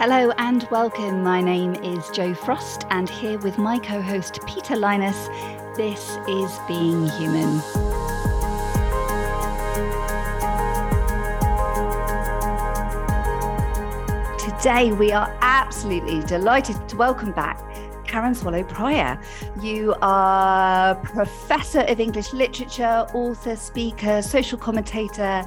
Hello and welcome. My name is Jo Frost, and here with my co host Peter Lynas, this is Being Human. Today, we are absolutely delighted to welcome back Karen Swallow Prior. You are Professor of English Literature, author, speaker, social commentator,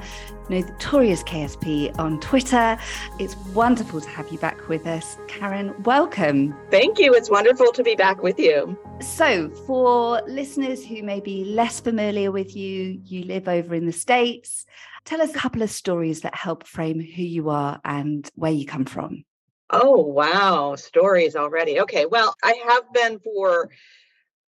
notorious KSP on Twitter. It's wonderful to have you back with us. Karen, welcome. Thank you. It's wonderful to be back with you. So, for listeners who may be less familiar with you, you live over in the States. Tell us a couple of stories that help frame who you are and where you come from. Oh, wow. Stories already. Okay. Well, I have been for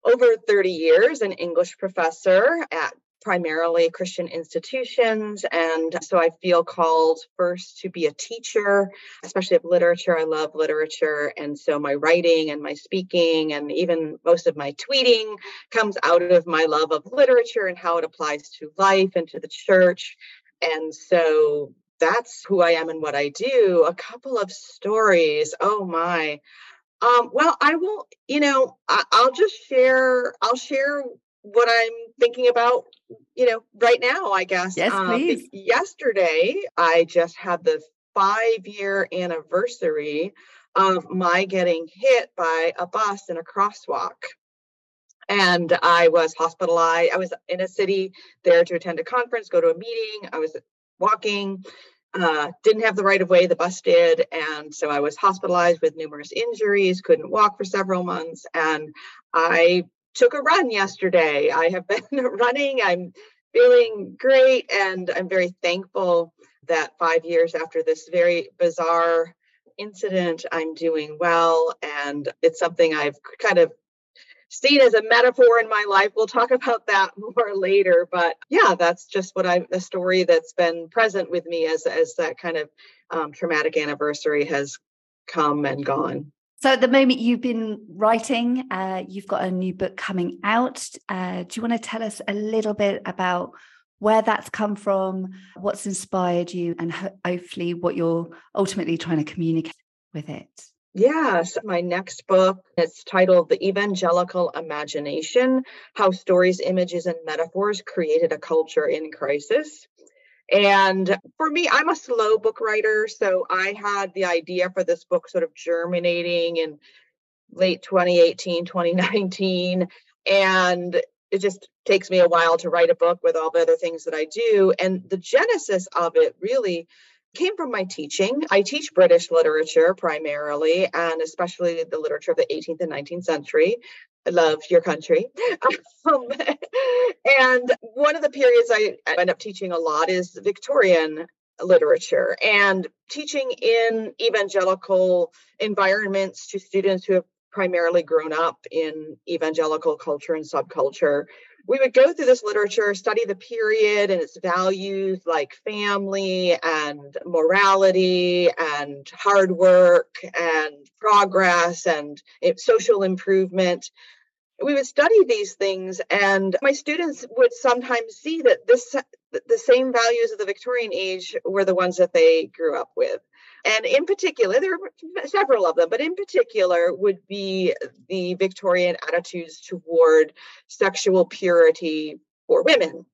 over 30 years an English professor at primarily Christian institutions. And so I feel called first to be a teacher, especially of literature. I love literature. And so my writing and my speaking and even most of my tweeting comes out of my love of literature and how it applies to life and to the church. And so that's who I am and what I do. A couple of stories. Oh my. Um, well, I will, you know, I, will just share, I'll share what I'm thinking about, you know, right now, I guess. Yes, um, please. Yesterday, I just had the five year anniversary of my getting hit by a bus in a crosswalk. And I was hospitalized. I was in a city there to attend a conference, go to a meeting. I was walking uh, didn't have the right of way, the bus did. And so I was hospitalized with numerous injuries, couldn't walk for several months. And I took a run yesterday. I have been running. I'm feeling great. And I'm very thankful that five years after this very bizarre incident, I'm doing well. And it's something I've kind of seen as a metaphor in my life. We'll talk about that more later. But yeah, that's just what I, a story that's been present with me as, as that kind of um, traumatic anniversary has come and gone. So, at the moment you've been writing, uh, you've got a new book coming out. Uh, do you want to tell us a little bit about where that's come from, what's inspired you, and ho- hopefully what you're ultimately trying to communicate with it? Yes, my next book is titled The Evangelical Imagination How Stories, Images, and Metaphors Created a Culture in Crisis. And for me, I'm a slow book writer. So I had the idea for this book sort of germinating in late 2018, 2019. And it just takes me a while to write a book with all the other things that I do. And the genesis of it really came from my teaching. I teach British literature primarily, and especially the literature of the 18th and 19th century. I love your country. um, and one of the periods I end up teaching a lot is Victorian literature and teaching in evangelical environments to students who have primarily grown up in evangelical culture and subculture we would go through this literature, study the period and its values like family and morality and hard work and progress and social improvement. We would study these things, and my students would sometimes see that this the same values of the Victorian age were the ones that they grew up with. And in particular, there are several of them, but in particular would be the Victorian attitudes toward sexual purity for women.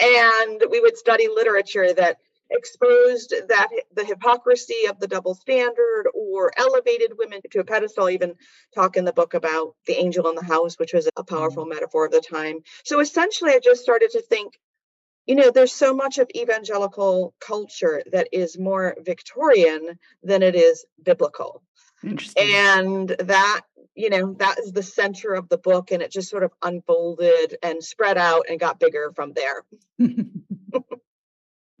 and we would study literature that exposed that the hypocrisy of the double standard or elevated women to a pedestal even talk in the book about the angel in the house which was a powerful mm-hmm. metaphor of the time so essentially i just started to think you know there's so much of evangelical culture that is more victorian than it is biblical. And that you know that is the center of the book and it just sort of unfolded and spread out and got bigger from there.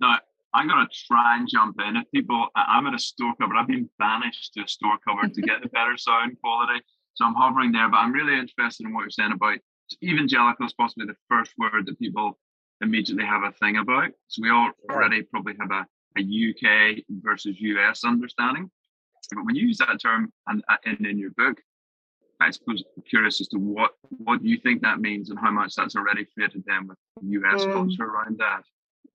Now i'm going to try and jump in if people i'm at a store cover i've been banished to a store cover to get a better sound quality. So i'm hovering there but i'm really interested in what you're saying about evangelical is possibly the first word that people immediately have a thing about. So we already probably have a, a UK versus US understanding. But when you use that term and, and in your book, I suppose I'm curious as to what what you think that means and how much that's already fitted in with US mm. culture around that.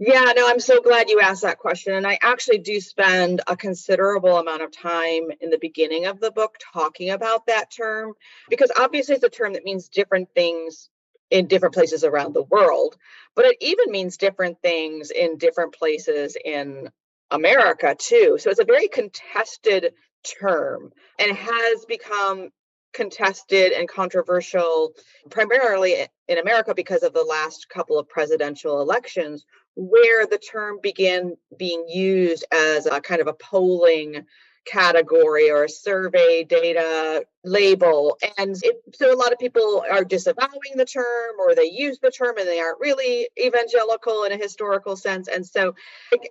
Yeah, no, I'm so glad you asked that question. And I actually do spend a considerable amount of time in the beginning of the book talking about that term because obviously it's a term that means different things in different places around the world, but it even means different things in different places in America too. So it's a very contested term and has become contested and controversial primarily in America because of the last couple of presidential elections where the term began being used as a kind of a polling category or a survey data label. And it, so a lot of people are disavowing the term or they use the term and they aren't really evangelical in a historical sense. And so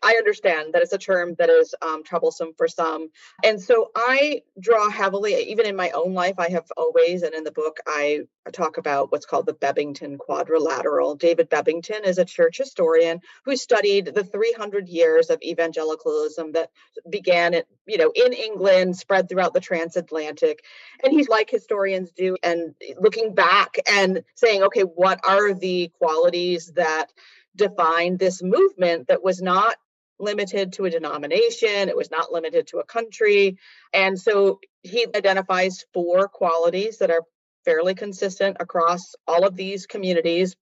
I understand that it's a term that is um, troublesome for some. And so I draw heavily, even in my own life, I have always, and in the book, I talk about what's called the Bebbington Quadrilateral. David Bebbington is a church historian who studied the 300 years of evangelicalism that began, at, you know, in England, spread throughout the transatlantic and he's like historians do and looking back and saying okay what are the qualities that define this movement that was not limited to a denomination it was not limited to a country? And so he identifies four qualities that are fairly consistent across all of these communities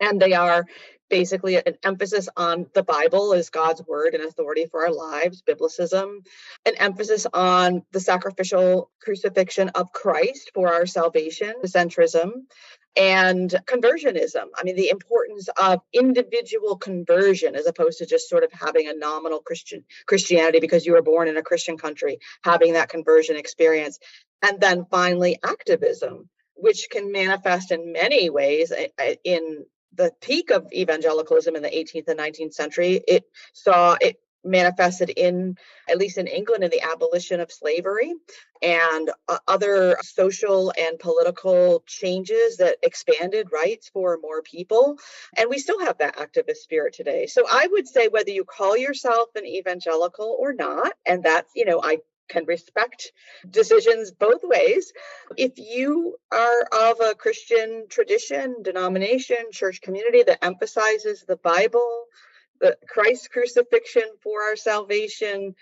and they are basically an emphasis on the Bible as God's word and authority for our lives, biblicism, an emphasis on the sacrificial crucifixion of Christ for our salvation, centrism, and conversionism. I mean, the importance of individual conversion as opposed to just sort of having a nominal Christian Christianity because you were born in a Christian country, having that conversion experience. And then finally, activism, which can manifest in many ways eh, eh, in the peak of evangelicalism in the 18th and 19th century, it saw it manifested in at least in England in the abolition of slavery and uh, other social and political changes that expanded rights for more people. And we still have that activist spirit today. So i would say whether you call yourself an evangelical or not and that's you know i can respect decisions both ways. If you are of a Christian tradition, denomination, church community that emphasizes the Bible, the Christ crucifixion for our salvation,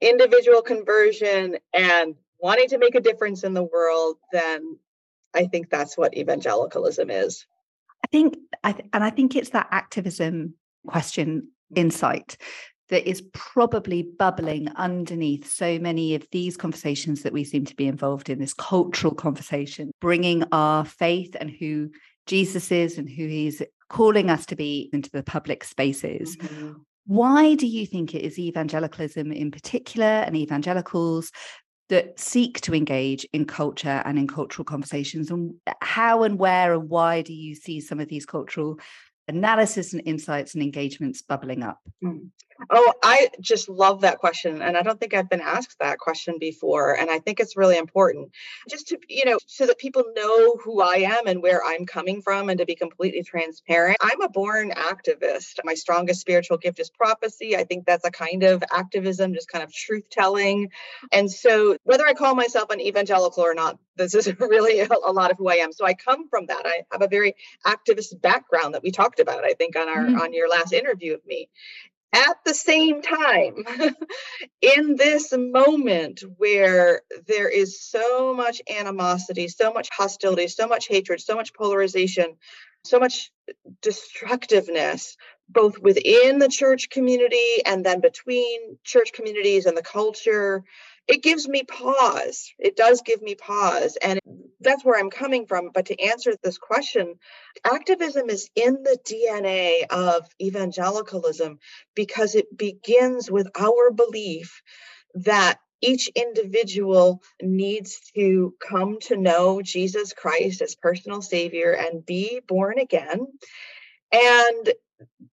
individual conversion, and wanting to make a difference in the world, then I think that's what evangelicalism is. I think, I th- and I think it's that activism question mm. insight that is probably bubbling underneath so many of these conversations that we seem to be involved in this cultural conversation, bringing our faith and who Jesus is and who he's calling us to be into the public spaces. Mm-hmm. Why do you think it is evangelicalism in particular and evangelicals that seek to engage in culture and in cultural conversations? And how and where and why do you see some of these cultural analysis and insights and engagements bubbling up? Mm. Oh, I just love that question. And I don't think I've been asked that question before. And I think it's really important just to, you know, so that people know who I am and where I'm coming from and to be completely transparent. I'm a born activist. My strongest spiritual gift is prophecy. I think that's a kind of activism, just kind of truth telling. And so whether I call myself an evangelical or not, this is really a, lot of who I am. So I come from that. I have a very activist background that we talked about, I think, on our mm-hmm. on your last interview of me at the same time, in this moment where there is so much animosity, so much hostility, so much hatred, so much polarization, so much destructiveness, both within the church community and then between church communities and the culture, it gives me pause. It does give me pause. And that's where I'm coming from. But to answer this question, activism is in the DNA of evangelicalism because it begins with our belief that each individual needs to come to know Jesus Christ as personal savior and be born again. And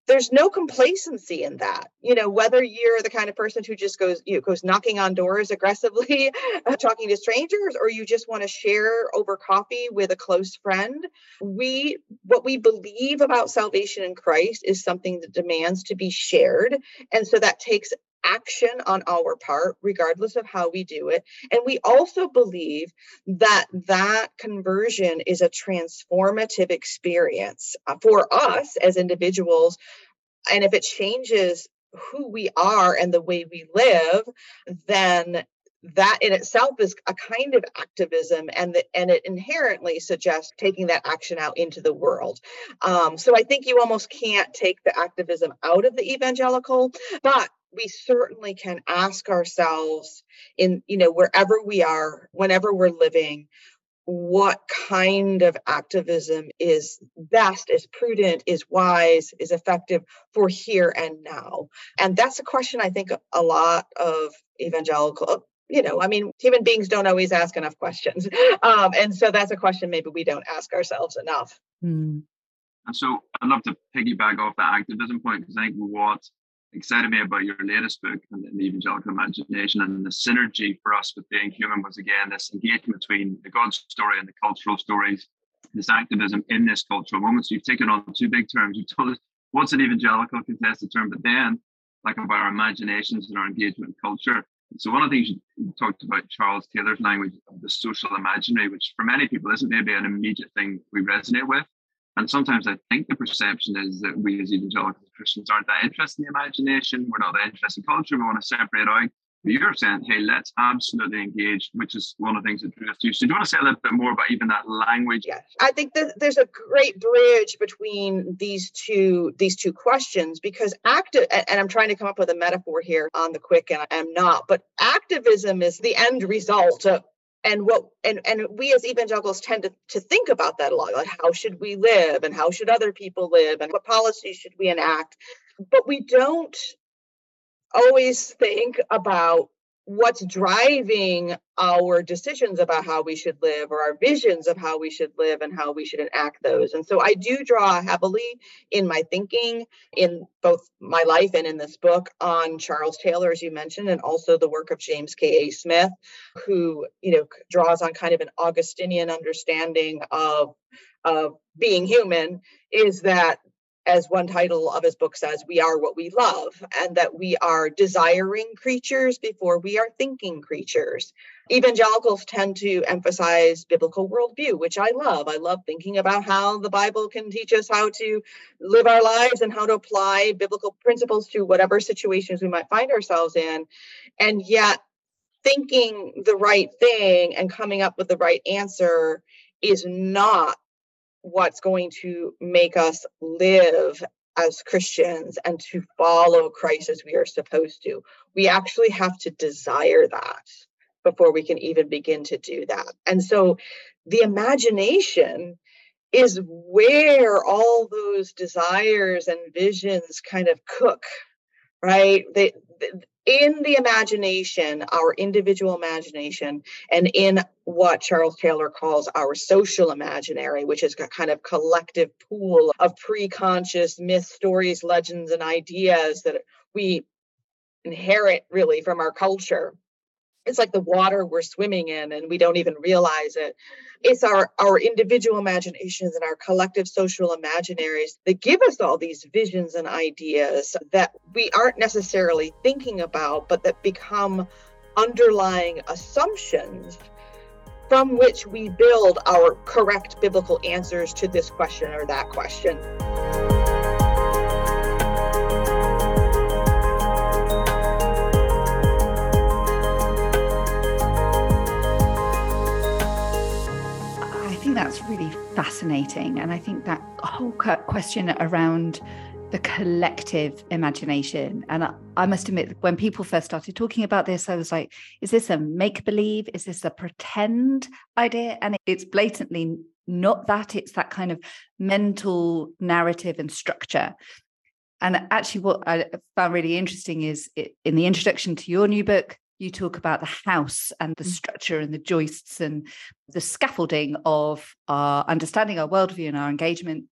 there's no complacency in that you know whether you're the kind of person who just goes you know, goes knocking on doors aggressively uh, talking to strangers or you just want to share over coffee with a close friend we what we believe about salvation in christ is something that demands to be shared and so that takes action on our part, regardless of how we do it. And we also believe that that conversion is a transformative experience uh, for us as individuals And if it changes who we are and the way we live, then that in itself is a kind of activism and the, and it inherently suggests taking that action out into the world um, so i think you almost can't take the activism out of the evangelical but we certainly can ask ourselves in you know wherever we are whenever we're living what kind of activism is best, is prudent, is wise, is effective for here and now? And that's a question I think a lot of evangelical, you know, I mean, human beings don't always ask enough questions. Um, and so that's a question maybe we don't ask ourselves enough. Mm. And so I'd love to piggyback off that activism point because I think what excited me about your latest book and the evangelical imagination and the synergy for us with being human was again this engagement between the God story and the cultural stories, this activism in this cultural moment. So you've taken on two big terms. You've told us what's an evangelical contested term, but then like about our imaginations and our engagement in culture. So one of the things you talked about Charles Taylor's language of the social imaginary, which for many people isn't maybe an immediate thing we resonate with. And sometimes I think the perception is that we as evangelical Christians aren't that interested in the imagination. We're not that interested in culture. We want to separate out. You're saying, hey, let's absolutely engage, which is one of the things that drew us to you. So do you want to say a little bit more about even that language? Yes, I think that there's a great bridge between these two these two questions because active and I'm trying to come up with a metaphor here on the quick, and I'm not, but activism is the end result of and what and and we as evangelicals tend to, to think about that a lot like how should we live and how should other people live and what policies should we enact but we don't always think about what's driving our decisions about how we should live or our visions of how we should live and how we should enact those. And so I do draw heavily in my thinking in both my life and in this book on Charles Taylor, as you mentioned, and also the work of James K.A. Smith, who, you know, draws on kind of an Augustinian understanding of of being human is that as one title of his book says, we are what we love, and that we are desiring creatures before we are thinking creatures. Evangelicals tend to emphasize biblical worldview, which I love. I love thinking about how the Bible can teach us how to live our lives and how to apply biblical principles to whatever situations we might find ourselves in. And yet, thinking the right thing and coming up with the right answer is not what's going to make us live as Christians and to follow Christ as we are supposed to. We actually have to desire that before we can even begin to do that. And so the imagination is where all those desires and visions kind of cook, right? They, in the imagination, our individual imagination, and in what Charles Taylor calls our social imaginary, which is a kind of collective pool of pre conscious myths, stories, legends, and ideas that we inherit really from our culture it's like the water we're swimming in and we don't even realize it it's our our individual imaginations and our collective social imaginaries that give us all these visions and ideas that we aren't necessarily thinking about but that become underlying assumptions from which we build our correct biblical answers to this question or that question. That's really fascinating. And I think that whole question around the collective imagination. And I, I, must admit, when people first started talking about this, I was like, is this a make believe? Is this a pretend idea? And it's blatantly not that, it's that kind of mental narrative and structure. And actually, what I found really interesting is in the introduction to your new book, you talk about the house and the mm. structure and the joists and the scaffolding of our understanding our worldview and our engagement.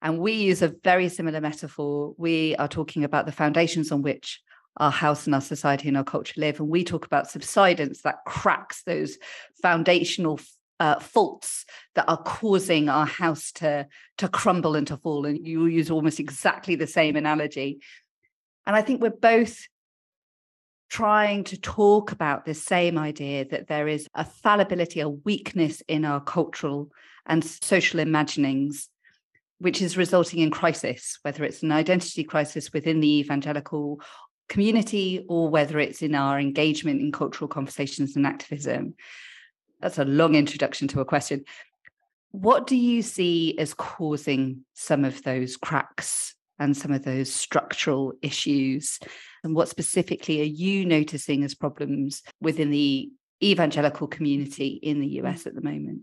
And we use a very similar metaphor. We are talking about the foundations on which our house and our society and our culture live. And we talk about subsidence that cracks those foundational uh, faults that are causing our house to, to crumble and to fall. And you use almost exactly the same analogy. And I think we're both trying to talk about this same idea that there is a fallibility, a weakness in our cultural and social imaginings which is resulting in crisis, whether it's an identity crisis within the evangelical community or whether it's in our engagement in cultural conversations and activism. That's a long introduction to a question. What do you see as causing some of those cracks and some of those structural issues? And what specifically are you noticing as problems within the evangelical community in the US at the moment?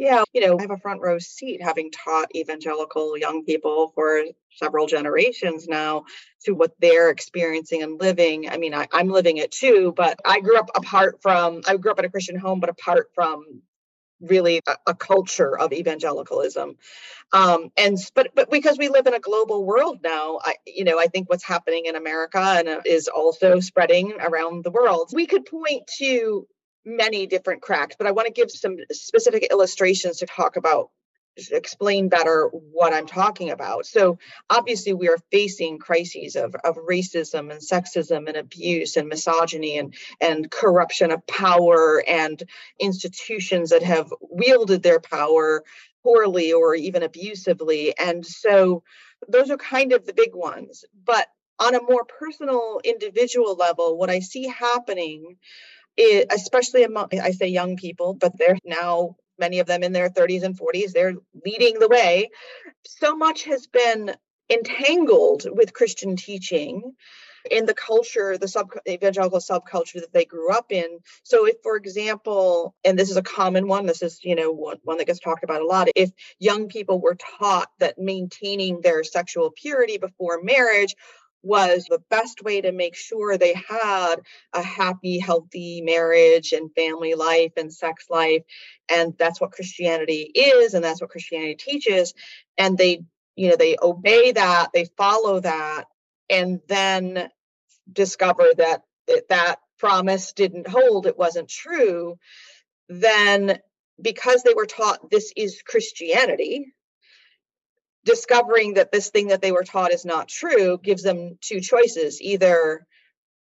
Yeah, you know, I have a front row seat having taught evangelical young people for several generations now to what they're experiencing and living. I mean, I, am living it too, but I grew up apart from, I grew up in a Christian home, but apart from really a, a culture of evangelicalism. Um, and but but because we live in a global world now i you know i think what's happening in america and uh, is also spreading around the world. We could point to many different cracks but i want to give some specific illustrations to talk about explain better what I'm talking about. So obviously we are facing crises of, of racism and sexism and abuse and misogyny and, and corruption of power and institutions that have wielded their power poorly or even abusively. And so those are kind of the big ones. But on a more personal individual level, what I see happening is, especially among I say young people, but they're now many of them in their 30s and 40s, they're leading the way. So much has been entangled with Christian teaching in the culture, the sub evangelical subculture that they grew up in. So, if, for example, and this is a common one, this is you know one, one that gets talked about a lot. If young people were taught that maintaining their sexual purity before marriage was the best way to make sure they had a happy, healthy marriage and family life and sex life. And that's what Christianity is, and that's what Christianity teaches. And they, you know, they obey that, they follow that, and then discover that that promise didn't hold, it wasn't true. Then, because they were taught this is Christianity, discovering that this thing that they were taught is not true gives them two choices either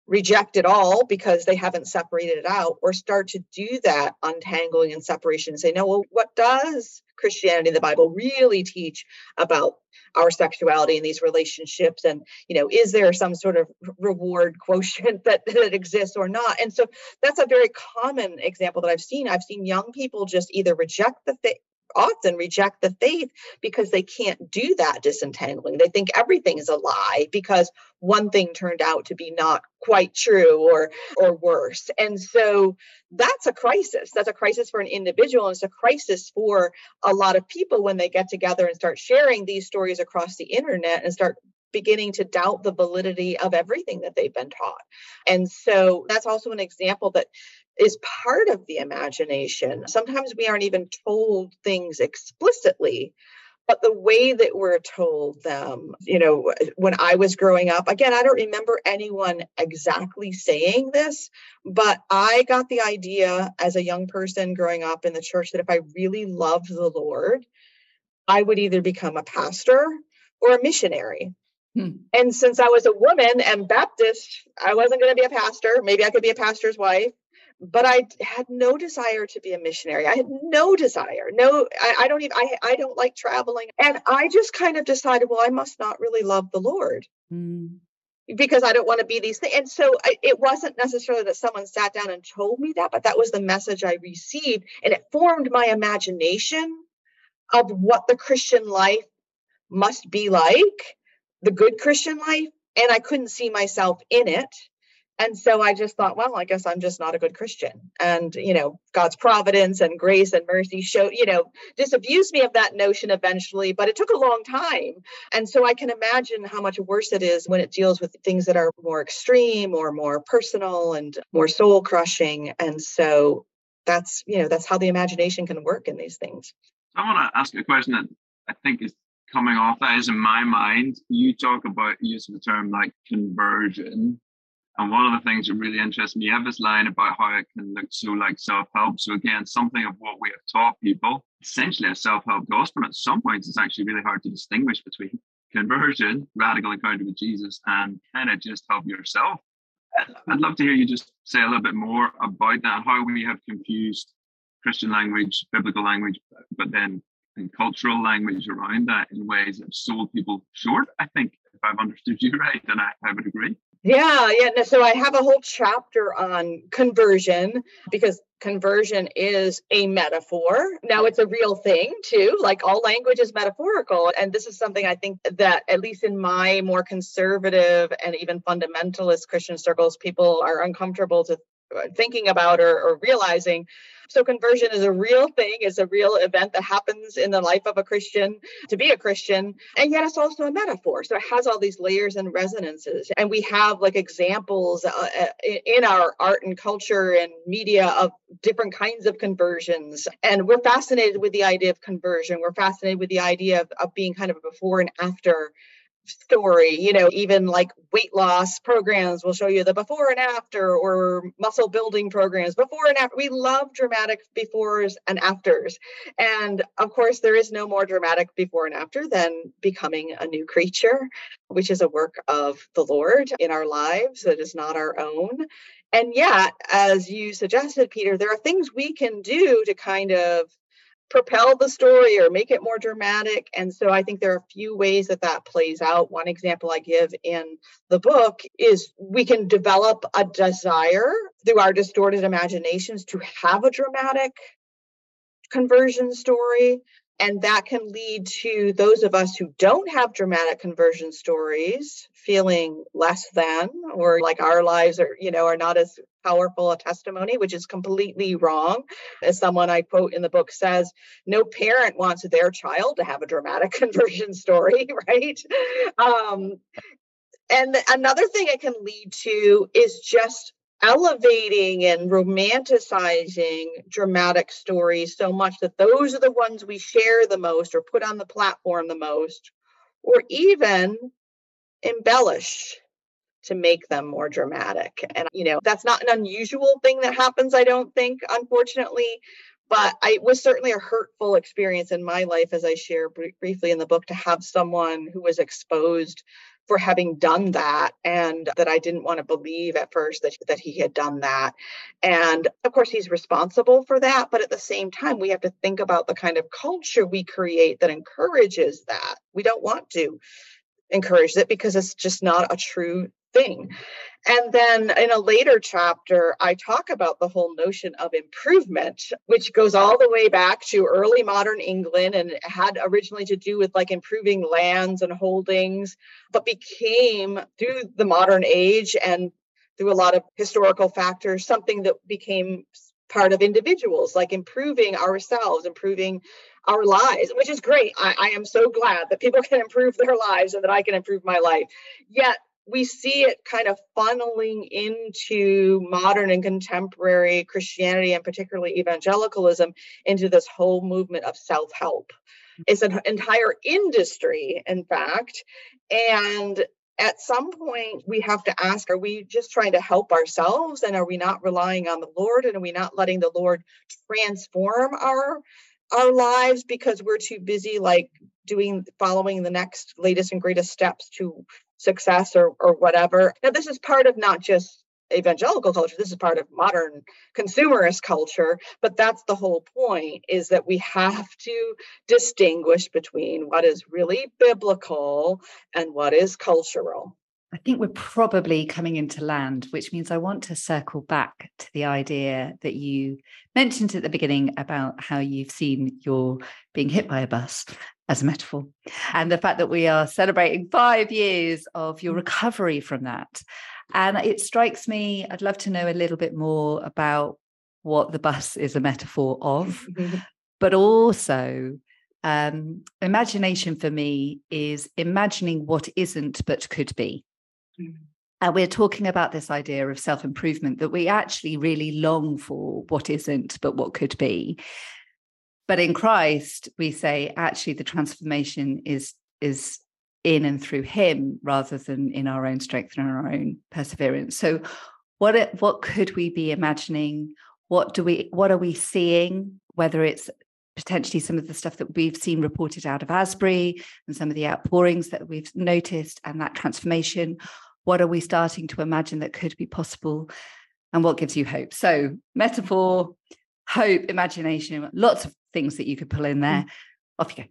reject it all because they haven't separated it out or start to do that untangling and separation and say no well what does christianity and the bible really teach about our sexuality and these relationships? And you know is there some sort of reward quotient that, that exists or not? And so that's a very common example that i've seen. I've seen young people just either reject the faith often reject the faith because they can't do that disentangling. They think everything is a lie because one thing turned out to be not quite true or or worse. And so that's a crisis. That's a crisis for an individual and it's a crisis for a lot of people when they get together and start sharing these stories across the internet and start beginning to doubt the validity of everything that they've been taught. And so that's also an example that is part of the imagination. Sometimes we aren't even told things explicitly, but the way that we're told them, you know, when I was growing up, again, I don't remember anyone exactly saying this, but I got the idea as a young person growing up in the church that if I really loved the Lord, I would either become a pastor or a missionary. Hmm. And since I was a woman and Baptist, I wasn't going to be a pastor. Maybe I could be a pastor's wife but I had no desire to be a missionary. I had no desire. No, I, I, don't even, I, I don't like traveling. And I just kind of decided, well, I must not really love the Lord mm. because I don't want to be these things. And so I, it wasn't necessarily that someone sat down and told me that, but that was the message I received. And it formed my imagination of what the Christian life must be like, the good Christian life. And I couldn't see myself in it and so I just thought, well, I guess I'm just not a good Christian. And, you know, God's providence and grace and mercy showed you know, disabused me of that notion eventually, but it took a long time. And so I can imagine how much worse it is when it deals with things that are more extreme or more personal and more soul crushing. And so that's, you know, that's how the imagination can work in these things. I want to ask a question that I think is coming off that is in my mind. You talk about using the term like conversion and one of the things that really interests me, this line about how it can look so like self-help. So again, something of what we have taught people, essentially a self-help gospel. At some points, it's actually really hard to distinguish between conversion, radical encounter with Jesus, and kind of just help yourself. I'd love to hear you just say a little bit more about that, how we have confused Christian language, biblical language, but then and cultural language around that in ways that have sold people short. I think if I've understood you right, then I, I would agree. Yeah, yeah. So I have a whole chapter on conversion because conversion is a metaphor. Now it's a real thing too. Like all language is metaphorical. And this is something I think that, at least in my more conservative and even fundamentalist Christian circles, people are uncomfortable to thinking about or, or realizing so conversion is a real thing. It's a real event that happens in the life of a Christian to be a Christian. And yet it's also a metaphor. So it has all these layers and resonances. And we have like examples uh, uh in our art and culture and media of different kinds of conversions. And we're fascinated with the idea of conversion. We're fascinated with the idea of, of being kind of a before and after story you know even like weight loss programs will show you the before and after or muscle building programs before and after. We love dramatic befores and afters. And of course there is no more dramatic before and after than becoming a new creature which is a work of the lord in our lives that is not our own. And yet as you suggested peter there are things we can do to kind of propel the story or make it more dramatic. And so I think there are a few ways that that plays out. One example I give in the book is we can develop a desire through our distorted imaginations to have a dramatic conversion story. And that can lead to those of us who don't have dramatic conversion stories feeling less than, or like our lives are, you know, are not as powerful a testimony, which is completely wrong. As someone I quote in the book says, no parent wants their child to have a dramatic conversion story, right? Um, and another thing it can lead to is just elevating and romanticizing dramatic stories so much that those are the ones we share the most or put on the platform the most, or even embellish to make them more dramatic. And, you know, that's not an unusual thing that happens, I don't think, unfortunately. But I, it was certainly a hurtful experience in my life, as I share br- briefly in the book, to have someone who was exposed for having done that and that I didn't want to believe at first that, that he had done that. And of course, he's responsible for that. But at the same time, we have to think about the kind of culture we create that encourages that. We don't want to encourage it because it's just not a true thing. And then in a later chapter, I talk about the whole notion of improvement, which goes all the way back to early modern England and had originally to do with like improving lands and holdings, but became through the modern age and through a lot of historical factors, something that became part of individuals, like improving ourselves, improving our lives, which is great. I, I, am so glad that people can improve their lives and that I can improve my life. Yet we see it kind of funneling into modern and contemporary Christianity and particularly evangelicalism into this whole movement of self help. It's an entire industry, in fact. And at some point, we have to ask are we just trying to help ourselves? And are we not relying on the Lord? And are we not letting the Lord transform our? our lives because we're too busy like doing following the next latest and greatest steps to success or or whatever. Now this is part of not just evangelical culture this is part of modern consumerist culture but that's the whole point is that we have to distinguish between what is really biblical and what is cultural I think we're probably coming into land, which means I want to circle back to the idea that you mentioned at the beginning about how you've seen your being hit by a bus as a metaphor, and the fact that we are celebrating five years of your mm. recovery from that. And it strikes me, I'd love to know a little bit more about what the bus is a metaphor of, but also um, imagination for me is imagining what isn't but could be. Mm. And we're talking about this idea of self improvement that we actually really long for what isn't, but what could be. But in Christ, we say actually the transformation is is in and through Him rather than in our own strength and our own perseverance. So, what what could we be imagining? What do we what are we seeing? Whether it's potentially some of the stuff that we've seen reported out of Asbury and some of the outpourings that we've noticed and that transformation, what are we starting to imagine that could be possible and what gives you hope so metaphor hope imagination lots of things that you could pull in there mm. Off you go.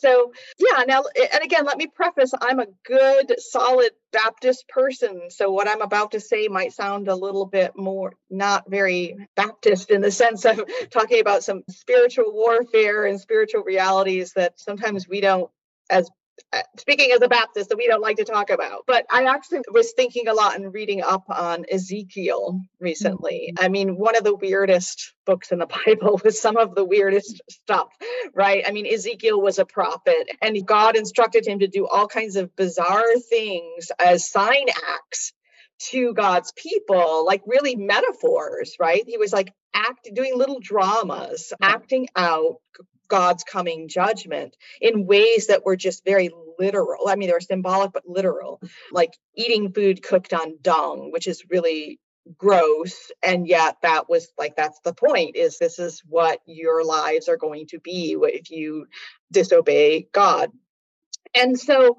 So, yeah, now, and again, let me preface I'm a good, solid Baptist person. So, what I'm about to say might sound a little bit more not very Baptist in the sense of talking about some spiritual warfare and spiritual realities that sometimes we don't, as speaking as a Baptist that we don't like to talk about. But I actually was thinking a lot and reading up on Ezekiel recently. Mm-hmm. I mean, one of the weirdest books in the Bible with some of the weirdest stuff, right? I mean, Ezekiel was a prophet and God instructed him to do all kinds of bizarre things as sign acts to God's people, like really metaphors, right? He was like act doing little dramas, acting out God's coming judgment in ways that were just very literal. I mean, they were symbolic, but literal, like eating food cooked on dung, which is really gross. And yet, that was like, that's the point is this is what your lives are going to be if you disobey God. And so,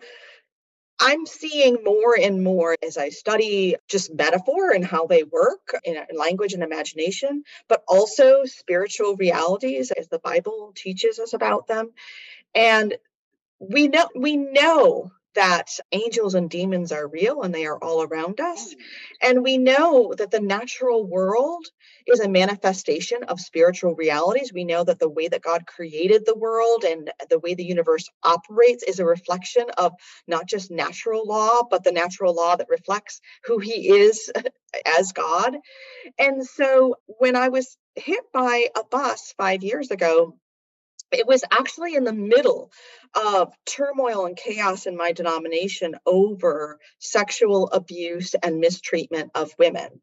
I'm seeing more and more as I study just metaphor and how they work in, language and imagination, but also spiritual realities as the Bible teaches us about them. And we know we know that angels and demons are real and they are all around us. Mm. And we know that the natural world is a manifestation of spiritual realities. We know that the way that God created the world and the way the universe operates is a reflection of not just natural law, but the natural law that reflects who He is as God. And so when I was hit by a bus five years ago, it was actually in the middle of turmoil and chaos in my denomination over sexual abuse and mistreatment of women.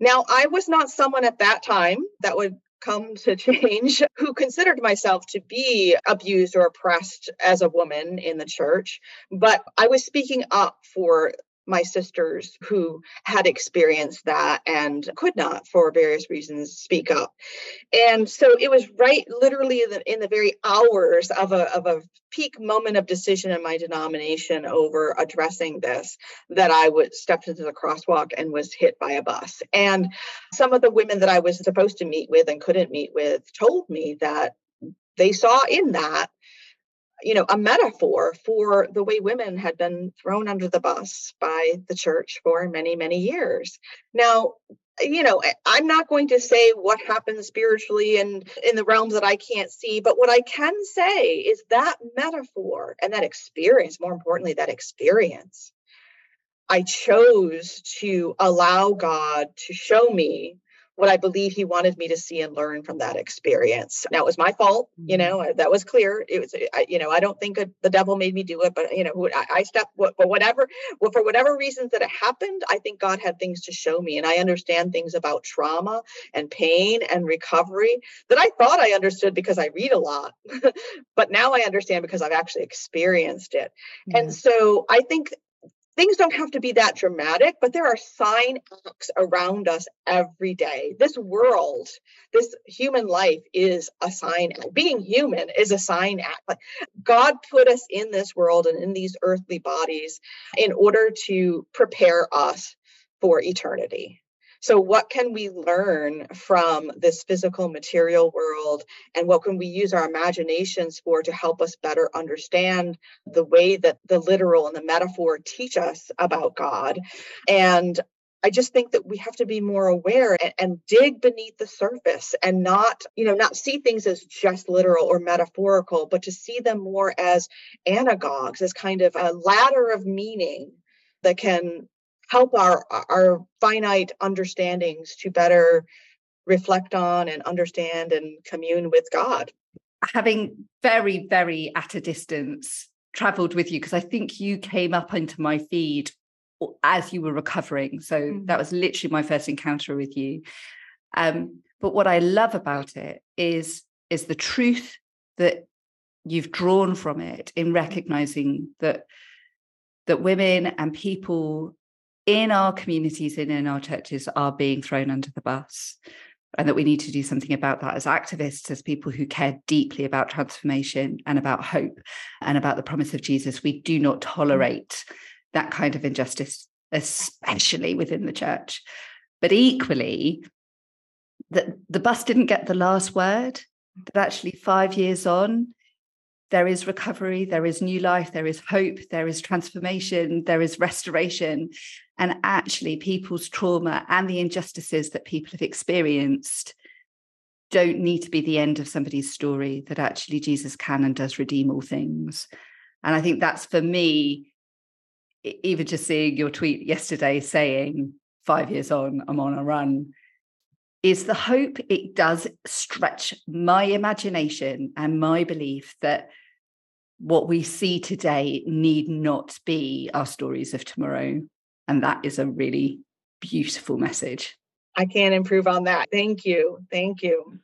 Now, I was not someone at that time that would come to change who considered myself to be abused or oppressed as a woman in the church, but I was speaking up for my sisters who had experienced that and could not for various reasons speak up. And so it was right literally in the, in the very hours of a, of a peak moment of decision in my denomination over addressing this that i would stepped into the crosswalk and was hit by a bus. And some of the women that i was supposed to meet with and couldn't meet with told me that they saw in that you know, a metaphor for the way women had been thrown under the bus by the church for many, many years. Now, you know, I'm not going to say what happens spiritually and in the realms that I can't see, but what I can say is that metaphor and that experience, more importantly, that experience, I chose to allow God to show me what I believe he wanted me to see and learn from that experience. Now it was my fault, you mm-hmm. know, that was clear. It was, I, you know, I don't think the devil made me do it, but you know, I, I stepped, but whatever, well, for whatever reasons that it happened, I think God had things to show me, and I understand things about trauma and pain and recovery that I thought I understood because I read a lot, but now I understand because I've actually experienced it. And so I think things don't have to be that dramatic, but there are sign acts around us every day. This world, this human life is a sign act. Being human is a sign act. Like God put us in this world and in these earthly bodies in order to prepare us for eternity. So, what can we learn from this physical material world? And what can we use our imaginations for to help us better understand the way that the literal and the metaphor teach us about God? And I just think that we have to be more aware and, and, dig beneath the surface and not, you know, not see things as just literal or metaphorical, but to see them more as anagogues, as kind of a ladder of meaning that can help our our finite understandings to better reflect on and understand and commune with God. Having very, very at a distance traveled with you, because I think you came up into my feed as you were recovering. So mm-hmm. that was literally my first encounter with you. Um, but what I love about it is is the truth that you've drawn from it in recognizing that that women and people in our communities and in our churches are being thrown under the bus and that we need to do something about that as activists as people who care deeply about transformation and about hope and about the promise of jesus. We do not mm. tolerate that kind of injustice especially within the church. But equally that the bus didn't get the last word. That actually five years on there is recovery, there is new life, there is hope, there is transformation, there is restoration. And actually, people's trauma and the injustices that people have experienced don't need to be the end of somebody's story, that actually Jesus can and does redeem all things. And I think that's for me, even just seeing your tweet yesterday saying, five years on, I'm on a run, is the hope it does stretch my imagination and my belief that what we see today need not be our stories of tomorrow. And that is a really beautiful message. I can't improve on that. Thank you. Thank you.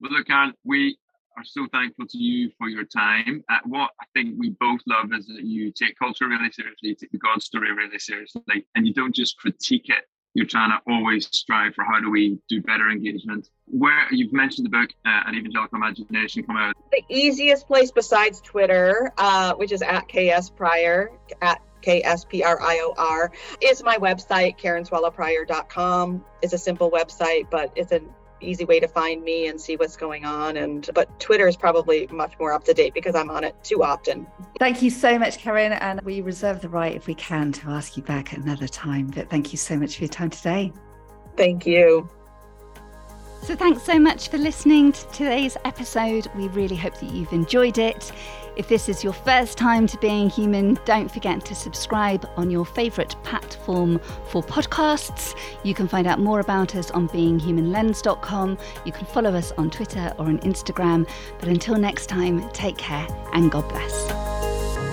Well, look, Karen, we are so thankful to you for your time. Uh, what I think we both love is that you take culture really seriously, you take the God story really seriously, and you don't just critique it you're trying to always strive for how do we do better engagement. Where you've mentioned the book, uh, An Evangelical Imagination, come out. The easiest place besides Twitter, uh, which is at KS Prior, at K-S-P-R-I-O-R, is my website, karenswallowprior.com. It's a simple website, but it's an easy way to find me and see what's going on. And but Twitter is probably much more up to date because I'm on it too often. Thank you so much, Karen. And we reserve the right, if we can, to ask you back another time. But thank you so much for your time today. Thank you. So, thanks so much for listening to today's episode. We really hope that you've enjoyed it. If this is your first time to Being Human, don't forget to subscribe on your favourite platform for podcasts. You can find out more about us on beinghumanlens.com. You can follow us on Twitter or on Instagram. But until next time, take care and God bless.